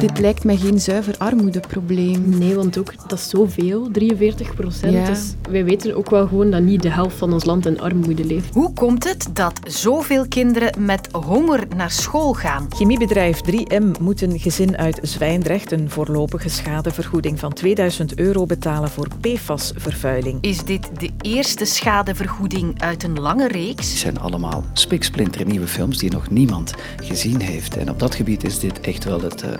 Dit lijkt mij geen zuiver armoedeprobleem. Nee, want ook dat is zoveel, 43 procent. Ja. Dus wij weten ook wel gewoon dat niet de helft van ons land in armoede leeft. Hoe komt het dat zoveel kinderen met honger naar school gaan? Chemiebedrijf 3M moet een gezin uit Zwijndrecht een voorlopige schadevergoeding van 2000 euro betalen voor PFAS-vervuiling. Is dit de eerste schadevergoeding uit een lange reeks? Het zijn allemaal spiksplinternieuwe films die nog niemand gezien heeft. En op dat gebied is dit echt wel het eh,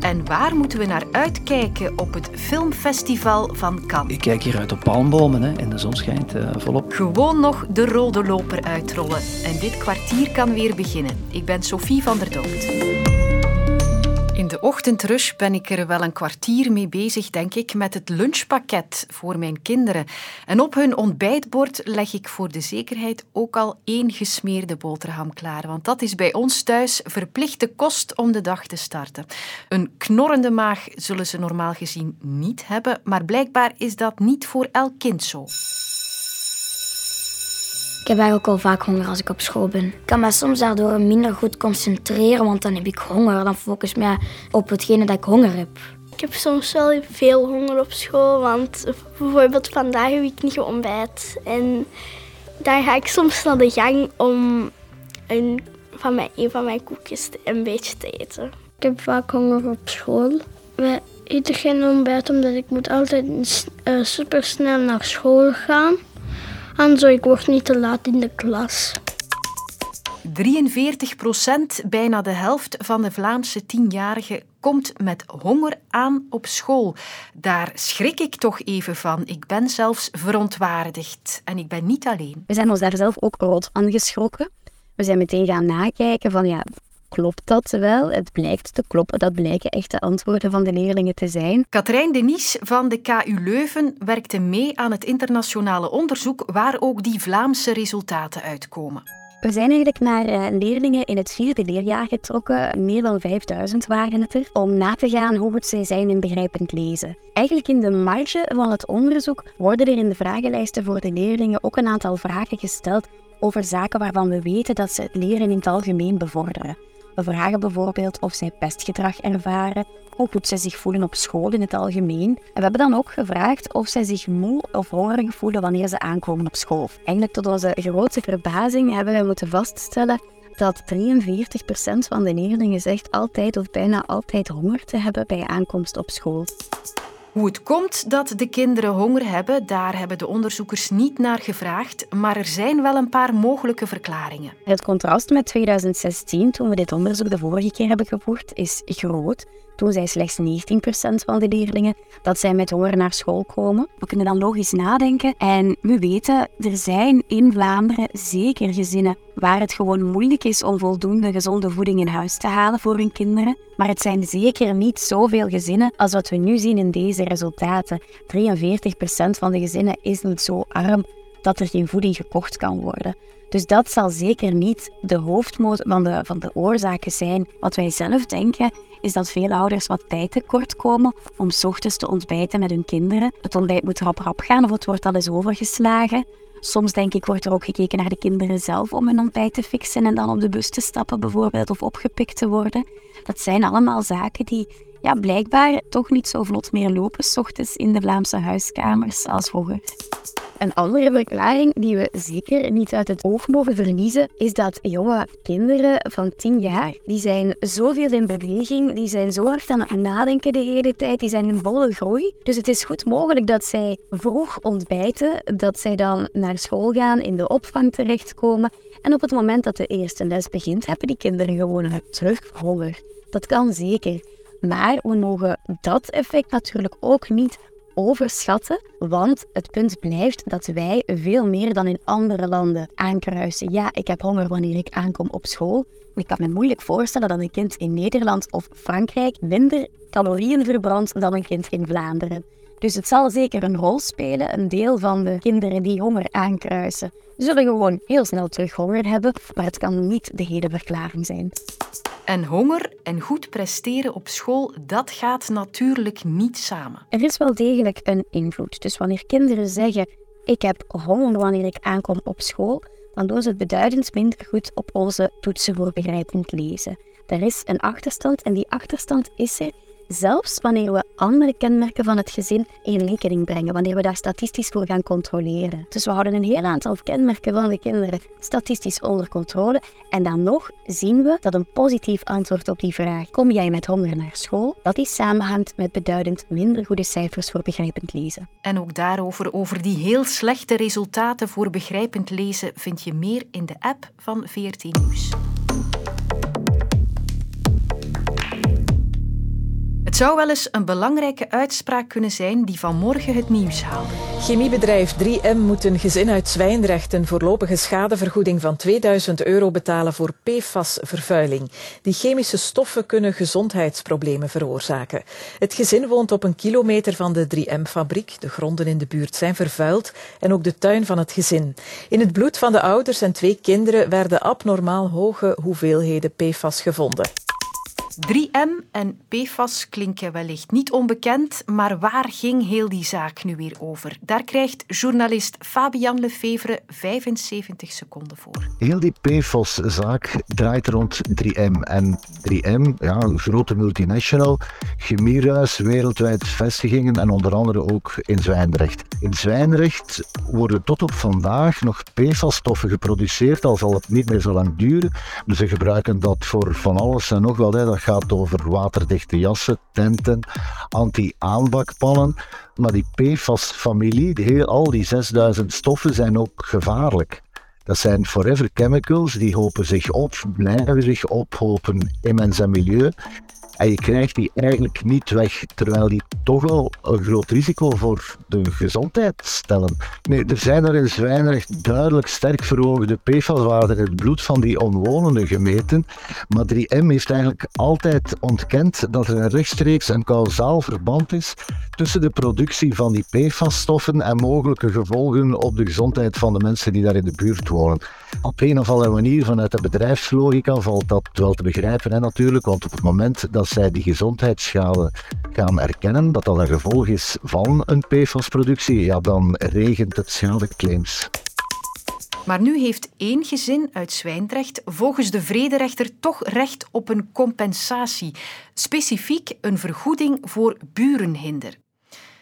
En waar moeten we naar uitkijken op het filmfestival van Cannes? Ik kijk hier uit op palmbomen hè, en de zon schijnt eh, volop. Gewoon nog de rode loper uitrollen. En dit kwartier kan weer beginnen. Ik ben Sophie van der Dood. Ochtendrush ben ik er wel een kwartier mee bezig, denk ik, met het lunchpakket voor mijn kinderen. En op hun ontbijtbord leg ik voor de zekerheid ook al één gesmeerde boterham klaar. Want dat is bij ons thuis verplichte kost om de dag te starten. Een knorrende maag zullen ze normaal gezien niet hebben, maar blijkbaar is dat niet voor elk kind zo. Ik heb eigenlijk al vaak honger als ik op school ben. Ik kan me soms daardoor minder goed concentreren, want dan heb ik honger. Dan focus ik me op hetgene dat ik honger heb. Ik heb soms wel veel honger op school, want bijvoorbeeld vandaag heb ik niet geontbijt. En dan ga ik soms naar de gang om een van mijn, een van mijn koekjes te- een beetje te eten. Ik heb vaak honger op school. We eten geen ontbijt omdat ik moet altijd uh, super snel naar school gaan. En zo ik word niet te laat in de klas. 43 procent, bijna de helft van de Vlaamse tienjarigen, komt met honger aan op school. Daar schrik ik toch even van. Ik ben zelfs verontwaardigd. En ik ben niet alleen. We zijn ons daar zelf ook rood aan geschrokken. We zijn meteen gaan nakijken van ja, klopt dat wel? Het blijkt te kloppen. Dat blijken echt de antwoorden van de leerlingen te zijn. Katrijn Denies van de KU Leuven werkte mee aan het internationale onderzoek waar ook die Vlaamse resultaten uitkomen. We zijn eigenlijk naar uh, leerlingen in het vierde leerjaar getrokken. Meer dan 5000 waren het er. Om na te gaan hoe goed zij zijn in begrijpend lezen. Eigenlijk in de marge van het onderzoek worden er in de vragenlijsten voor de leerlingen ook een aantal vragen gesteld over zaken waarvan we weten dat ze het leren in het algemeen bevorderen. We vragen bijvoorbeeld of zij pestgedrag ervaren, hoe goed zij zich voelen op school in het algemeen. En we hebben dan ook gevraagd of zij zich moe of hongerig voelen wanneer ze aankomen op school. Eigenlijk tot onze grote verbazing hebben we moeten vaststellen dat 43% van de leerlingen zegt altijd of bijna altijd honger te hebben bij aankomst op school. Hoe het komt dat de kinderen honger hebben, daar hebben de onderzoekers niet naar gevraagd, maar er zijn wel een paar mogelijke verklaringen. Het contrast met 2016, toen we dit onderzoek de vorige keer hebben gevoerd, is groot. Toen zei slechts 19% van de leerlingen dat zij met honger naar school komen. We kunnen dan logisch nadenken en we weten, er zijn in Vlaanderen zeker gezinnen waar het gewoon moeilijk is om voldoende gezonde voeding in huis te halen voor hun kinderen. Maar het zijn zeker niet zoveel gezinnen als wat we nu zien in deze resultaten. 43% van de gezinnen is niet zo arm dat er geen voeding gekocht kan worden. Dus dat zal zeker niet de hoofdmoot van de, van de oorzaken zijn. Wat wij zelf denken, is dat veel ouders wat tijd tekort komen om ochtends te ontbijten met hun kinderen. Het ontbijt moet rap rap gaan of het wordt al eens overgeslagen. Soms denk ik wordt er ook gekeken naar de kinderen zelf om hun ontbijt te fixen en dan op de bus te stappen bijvoorbeeld of opgepikt te worden. Dat zijn allemaal zaken die ja, blijkbaar toch niet zo vlot meer lopen 's ochtends in de Vlaamse huiskamers als vroeger. Een andere verklaring die we zeker niet uit het oog mogen verliezen, is dat jonge kinderen van 10 jaar, die zijn zoveel in beweging, die zijn zo hard aan het nadenken de hele tijd, die zijn in volle groei. Dus het is goed mogelijk dat zij vroeg ontbijten, dat zij dan naar school gaan, in de opvang terechtkomen. En op het moment dat de eerste les begint, hebben die kinderen gewoon terug honger. Dat kan zeker. Maar we mogen dat effect natuurlijk ook niet overschatten, want het punt blijft dat wij veel meer dan in andere landen aankruisen. Ja, ik heb honger wanneer ik aankom op school. Ik kan me moeilijk voorstellen dat een kind in Nederland of Frankrijk minder calorieën verbrandt dan een kind in Vlaanderen. Dus het zal zeker een rol spelen. Een deel van de kinderen die honger aankruisen, zullen gewoon heel snel terug honger hebben, maar het kan niet de hele verklaring zijn. En honger en goed presteren op school, dat gaat natuurlijk niet samen. Er is wel degelijk een invloed. Dus wanneer kinderen zeggen: Ik heb honger wanneer ik aankom op school, dan doen ze het beduidend minder goed op onze toetsen voor begrijpend lezen. Er is een achterstand en die achterstand is er zelfs wanneer we andere kenmerken van het gezin in rekening brengen, wanneer we daar statistisch voor gaan controleren. Dus we houden een heel aantal kenmerken van de kinderen statistisch onder controle en dan nog zien we dat een positief antwoord op die vraag, kom jij met honger naar school, dat die samenhangt met beduidend minder goede cijfers voor begrijpend lezen. En ook daarover, over die heel slechte resultaten voor begrijpend lezen, vind je meer in de app van VRT Nieuws. Zou wel eens een belangrijke uitspraak kunnen zijn die vanmorgen het nieuws haalde. Chemiebedrijf 3M moet een gezin uit Zwijndrecht een voorlopige schadevergoeding van 2000 euro betalen voor PFAS-vervuiling. Die chemische stoffen kunnen gezondheidsproblemen veroorzaken. Het gezin woont op een kilometer van de 3M-fabriek. De gronden in de buurt zijn vervuild en ook de tuin van het gezin. In het bloed van de ouders en twee kinderen werden abnormaal hoge hoeveelheden PFAS gevonden. 3M en PFAS klinken wellicht niet onbekend, maar waar ging heel die zaak nu weer over? Daar krijgt journalist Fabian Lefevre 75 seconden voor. Heel die PFAS-zaak draait rond 3M. En 3M, ja, een grote multinational, chemieruis, wereldwijd vestigingen en onder andere ook in Zwijndrecht. In Zwijndrecht worden tot op vandaag nog PFAS-stoffen geproduceerd, al zal het niet meer zo lang duren. Ze gebruiken dat voor van alles en nog wel. Hè. Dat gaat over waterdichte jassen, tenten, anti-aanbakpannen. Maar die PFAS-familie, al die 6000 stoffen, zijn ook gevaarlijk. Dat zijn forever chemicals, die hopen zich op, blijven zich ophopen in mens en milieu. En je krijgt die eigenlijk niet weg, terwijl die toch wel een groot risico voor de gezondheid stellen. Nee, er zijn er in Zwijnrecht duidelijk sterk verhoogde PFAS-waarden in het bloed van die omwonenden gemeten. Maar 3M heeft eigenlijk altijd ontkend dat er een rechtstreeks en kausaal verband is tussen de productie van die PFAS-stoffen en mogelijke gevolgen op de gezondheid van de mensen die daar in de buurt wonen. Op een of andere manier vanuit de bedrijfslogica valt dat wel te begrijpen hè, natuurlijk, want op het moment dat zij die gezondheidsschade gaan erkennen, dat dat een gevolg is van een PFAS-productie, ja, dan regent het schadeclaims. Maar nu heeft één gezin uit Zwijndrecht volgens de vrederechter toch recht op een compensatie. Specifiek een vergoeding voor burenhinder.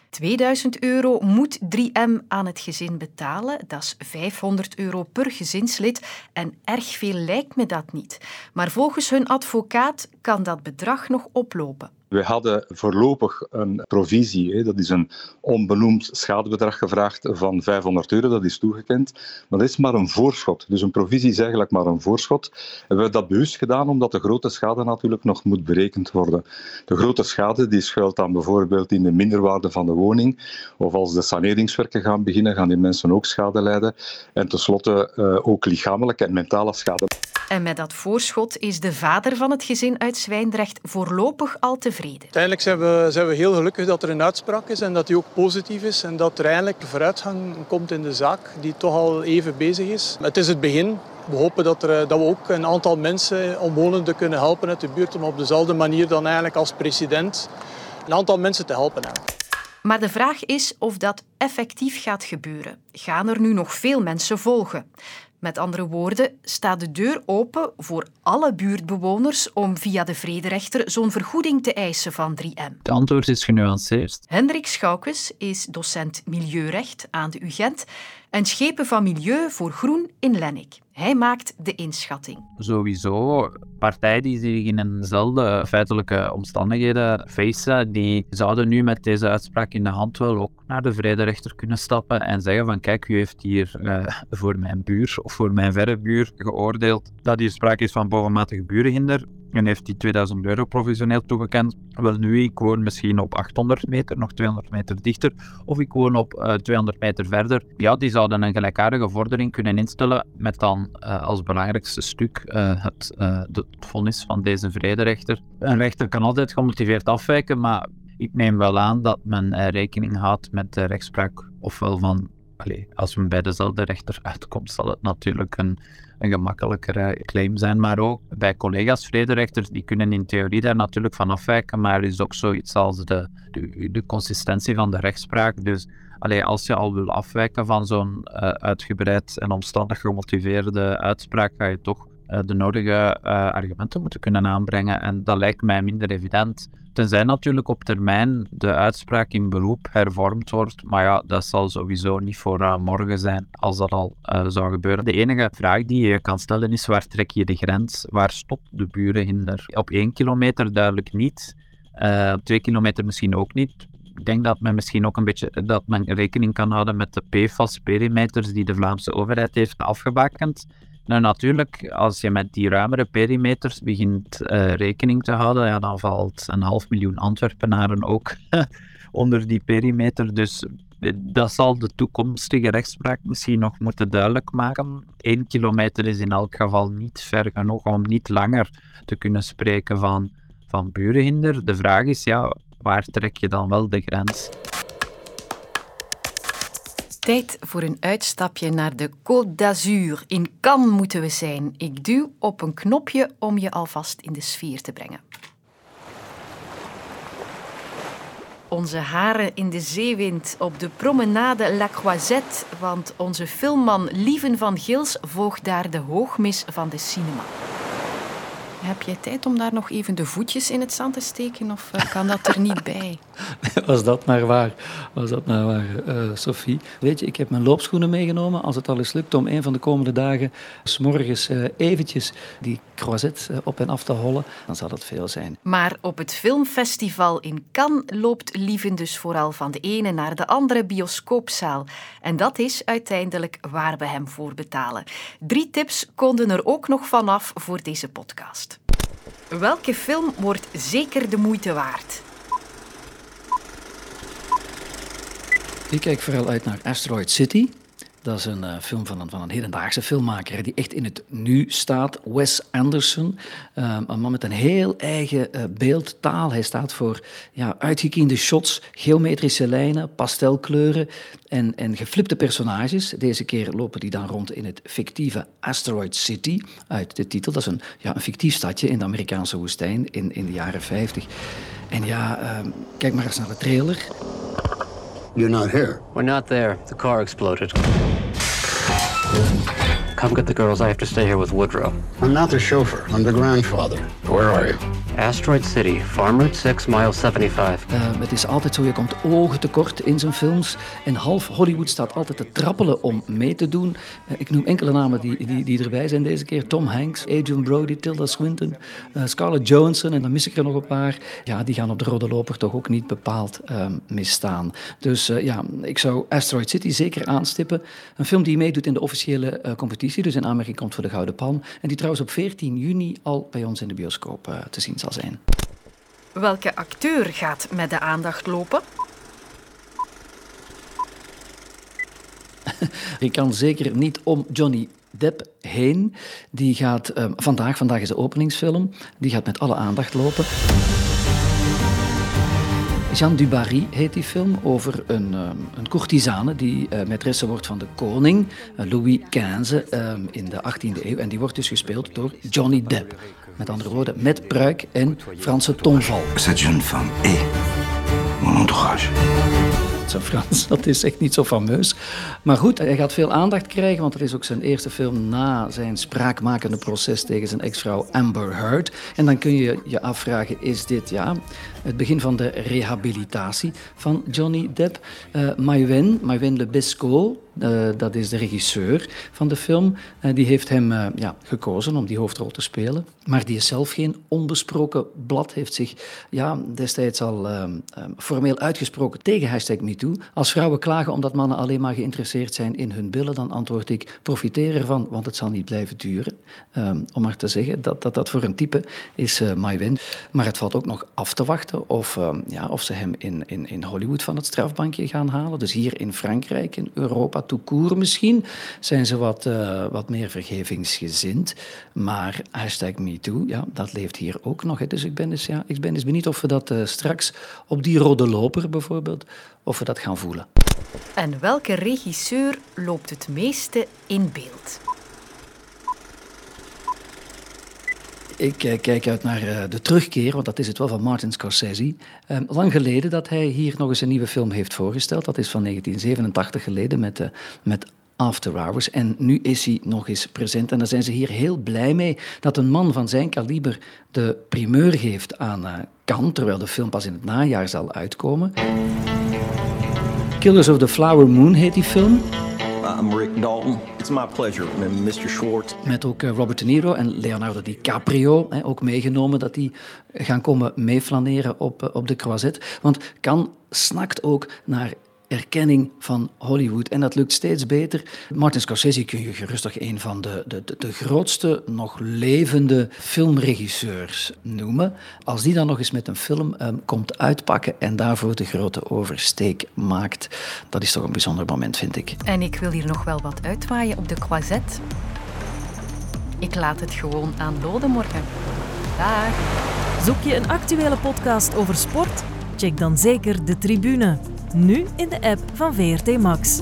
2000 euro moet 3M aan het gezin betalen. Dat is 500 euro per gezinslid. En erg veel lijkt me dat niet. Maar volgens hun advocaat kan dat bedrag nog oplopen. We hadden voorlopig een provisie, dat is een onbenoemd schadebedrag gevraagd van 500 euro, dat is toegekend. Maar dat is maar een voorschot. Dus een provisie is eigenlijk maar een voorschot. We hebben dat bewust gedaan omdat de grote schade natuurlijk nog moet berekend worden. De grote schade die schuilt dan bijvoorbeeld in de minderwaarde van de woning. Of als de saneringswerken gaan beginnen, gaan die mensen ook schade lijden. En tenslotte uh, ook lichamelijke en mentale schade. En met dat voorschot is de vader van het gezin uit Zwijndrecht voorlopig al tevreden. Uiteindelijk zijn we, zijn we heel gelukkig dat er een uitspraak is en dat die ook positief is en dat er eindelijk vooruitgang komt in de zaak die toch al even bezig is. Het is het begin. We hopen dat, er, dat we ook een aantal mensen, omwonenden, kunnen helpen uit de buurt om op dezelfde manier dan eigenlijk als president een aantal mensen te helpen. Maar de vraag is of dat effectief gaat gebeuren. Gaan er nu nog veel mensen volgen? Met andere woorden, staat de deur open voor alle buurtbewoners om via de vrederechter zo'n vergoeding te eisen van 3M? Het antwoord is genuanceerd. Hendrik Schoukes is docent milieurecht aan de UGent en schepen van Milieu voor Groen in Lennik. Hij maakt de inschatting. Sowieso, partijen die zich in eenzelfde feitelijke omstandigheden facen, die zouden nu met deze uitspraak in de hand wel ook naar de vrederechter kunnen stappen en zeggen van kijk, u heeft hier uh, voor mijn buur of voor mijn verre buur geoordeeld dat hier sprake is van bovenmatig burenhinder en heeft die 2000 euro provisioneel toegekend. Wel nu, ik woon misschien op 800 meter, nog 200 meter dichter, of ik woon op uh, 200 meter verder. Ja, die zouden een gelijkaardige vordering kunnen instellen met dan uh, als belangrijkste stuk uh, het, het vonnis van deze vrederechter. Een rechter kan altijd gemotiveerd afwijken, maar ik neem wel aan dat men rekening houdt met de rechtspraak ofwel van Allee, als men bij dezelfde rechter uitkomt, zal het natuurlijk een, een gemakkelijkere claim zijn. Maar ook bij collega's vrederechters, die kunnen in theorie daar natuurlijk van afwijken. Maar er is ook zoiets als de, de, consistentie van de rechtspraak. Dus allee, als je al wil afwijken van zo'n uh, uitgebreid en omstandig gemotiveerde uitspraak, ga je toch eh, de nodige uh, argumenten moeten kunnen aanbrengen. En dat lijkt mij minder evident. Tenzij natuurlijk op termijn de uitspraak in beroep hervormd wordt. Maar ja, dat zal sowieso niet voor uh, morgen zijn als dat al zou gebeuren. De enige vraag die je kan stellen is: waar trek je de grens? Waar stopt de burenhinder? Op één kilometer duidelijk niet. op twee kilometer misschien ook niet ik denk dat men misschien ook een beetje dat men rekening kan houden met de PFAS-perimeters die de Vlaamse overheid heeft afgebakend. Nou, natuurlijk, als je met die ruimere perimeters begint uh, rekening te houden, ja, dan valt een half miljoen Antwerpenaren ook onder die perimeter. Dus eh, dat zal de toekomstige rechtspraak misschien nog moeten duidelijk maken. Eén kilometer is in elk geval niet ver genoeg om niet langer te kunnen spreken van, van burenhinder. De vraag is, ja, waar trek je dan wel de grens? Tijd voor een uitstapje naar de Côte d'Azur. In Cannes moeten we zijn. Ik duw op een knopje om je alvast in de sfeer te brengen. Onze haren in de zeewind op de promenade La Croisette, want onze filmman Lieven van Gils volgt daar de hoogmis van de cinema. Heb jij tijd om daar nog even de voetjes in het zand te steken of eh, kan dat er niet bij? Was dat maar waar, was dat maar waar, uh, Sophie. Weet je, ik heb mijn loopschoenen meegenomen. Als het al eens lukt om een van de komende dagen s'morgens uh, eventjes die croisette op en af te hollen, dan zal dat veel zijn. Maar op het filmfestival in Cannes loopt Lieven dus vooral van de ene naar de andere bioscoopzaal. En dat is uiteindelijk waar we hem voor betalen. Drie tips konden er ook nog vanaf voor deze podcast. Welke film wordt zeker de moeite waard? Ik kijk vooral uit naar Asteroid City. Dat is een uh, film van een, van een hedendaagse filmmaker die echt in het nu staat. Wes Anderson. Um, een man met een heel eigen uh, beeldtaal. Hij staat voor ja, uitgekiende shots, geometrische lijnen, pastelkleuren en, en geflipte personages. Deze keer lopen die dan rond in het fictieve Asteroid City uit de titel. Dat is een, ja, een fictief stadje in de Amerikaanse woestijn in, in de jaren 50. En ja, um, kijk maar eens naar de trailer. You're not here. We're not there. The car exploded. Come get the girls. I have to stay here with Woodrow. I'm not the chauffeur. I'm the grandfather. Where are you? Asteroid City, Farm Route 6, mile 75. Uh, het is altijd zo, je komt ogen tekort in zijn films. En half Hollywood staat altijd te trappelen om mee te doen. Uh, ik noem enkele namen die, die, die erbij zijn deze keer. Tom Hanks, Adrian Brody, Tilda Swinton, uh, Scarlett Johansson en dan mis ik er nog een paar. Ja, die gaan op de rode loper toch ook niet bepaald misstaan. Dus ja, ik zou Asteroid City zeker aanstippen. Een film die meedoet in de officiële competitie, dus in aanmerking komt voor de Gouden Palm. En die trouwens op 14 juni al bij ons in de bioscoop te zien zal zijn. Welke acteur gaat met de aandacht lopen? Ik kan zeker niet om Johnny Depp heen. Die gaat um, vandaag, vandaag is de openingsfilm, die gaat met alle aandacht lopen. Jeanne Dubarry heet die film over een, um, een courtisane die uh, maîtresse wordt van de koning, uh, Louis XV, um, in de 18e eeuw. En die wordt dus gespeeld door Johnny Depp. Met andere woorden, met pruik en Franse tongval. Cette jeune femme est mon entourage. Dat is echt niet zo fameus. Maar goed, hij gaat veel aandacht krijgen, want het is ook zijn eerste film na zijn spraakmakende proces tegen zijn ex-vrouw Amber Heard. En dan kun je je afvragen, is dit ja, het begin van de rehabilitatie van Johnny Depp? Uh, Maïwen, Maïwen Lebesco, uh, dat is de regisseur van de film. Uh, die heeft hem ja, gekozen om die hoofdrol te spelen. Maar die is zelf geen onbesproken blad. Heeft zich ja, destijds al formeel uitgesproken tegen hashtag MeToo. Als vrouwen klagen omdat mannen alleen maar geïnteresseerd zijn in hun billen, dan antwoord ik, profiteer ervan, want het zal niet blijven duren. Um, om maar te zeggen dat dat, dat voor een type is uh, my win. Maar het valt ook nog af te wachten of, um, ja, of ze hem in, in, in Hollywood van het strafbankje gaan halen. Dus hier in Frankrijk, in Europa, toekoer misschien, zijn ze wat, uh, wat meer vergevingsgezind. Maar hashtag MeToo, ja, dat leeft hier ook nog. Hè. Dus ik ben dus, ja, ik ben dus benieuwd of we dat uh, straks op die rode loper bijvoorbeeld, of we dat gaan voelen. En welke regisseur loopt het meeste in beeld? Ik uh, kijk uit naar uh, de terugkeer, want dat is het wel van Martin Scorsese. Uh, lang geleden dat hij hier nog eens een nieuwe film heeft voorgesteld. Dat is van 1987 geleden met, met After Hours. En nu is hij nog eens present. En daar zijn ze hier heel blij mee dat een man van zijn kaliber de primeur geeft aan Cannes, terwijl de film pas in het najaar zal uitkomen. Killers of the Flower Moon heet die film. I'm Rick Dalton. It's my pleasure, Mr. Schwartz. Met ook eh, Robert De Niro en Leonardo DiCaprio, hè, ook meegenomen, dat die gaan komen meeflaneren op, eh, op de croisette. Want Kan snakt ook naar erkenning van Hollywood. En dat lukt steeds beter. Martin Scorsese kun je gerustig een van de, de, de grootste nog levende filmregisseurs noemen. Als die dan nog eens met een film um, komt uitpakken en daarvoor de grote oversteek maakt, dat is toch een bijzonder moment, vind ik. En ik wil hier nog wel wat uitwaaien op de croisette. Ik laat het gewoon aan Lode morgen. Dag. Zoek je een actuele podcast over sport? Check dan zeker de tribune. Nu in de app van VRT Max.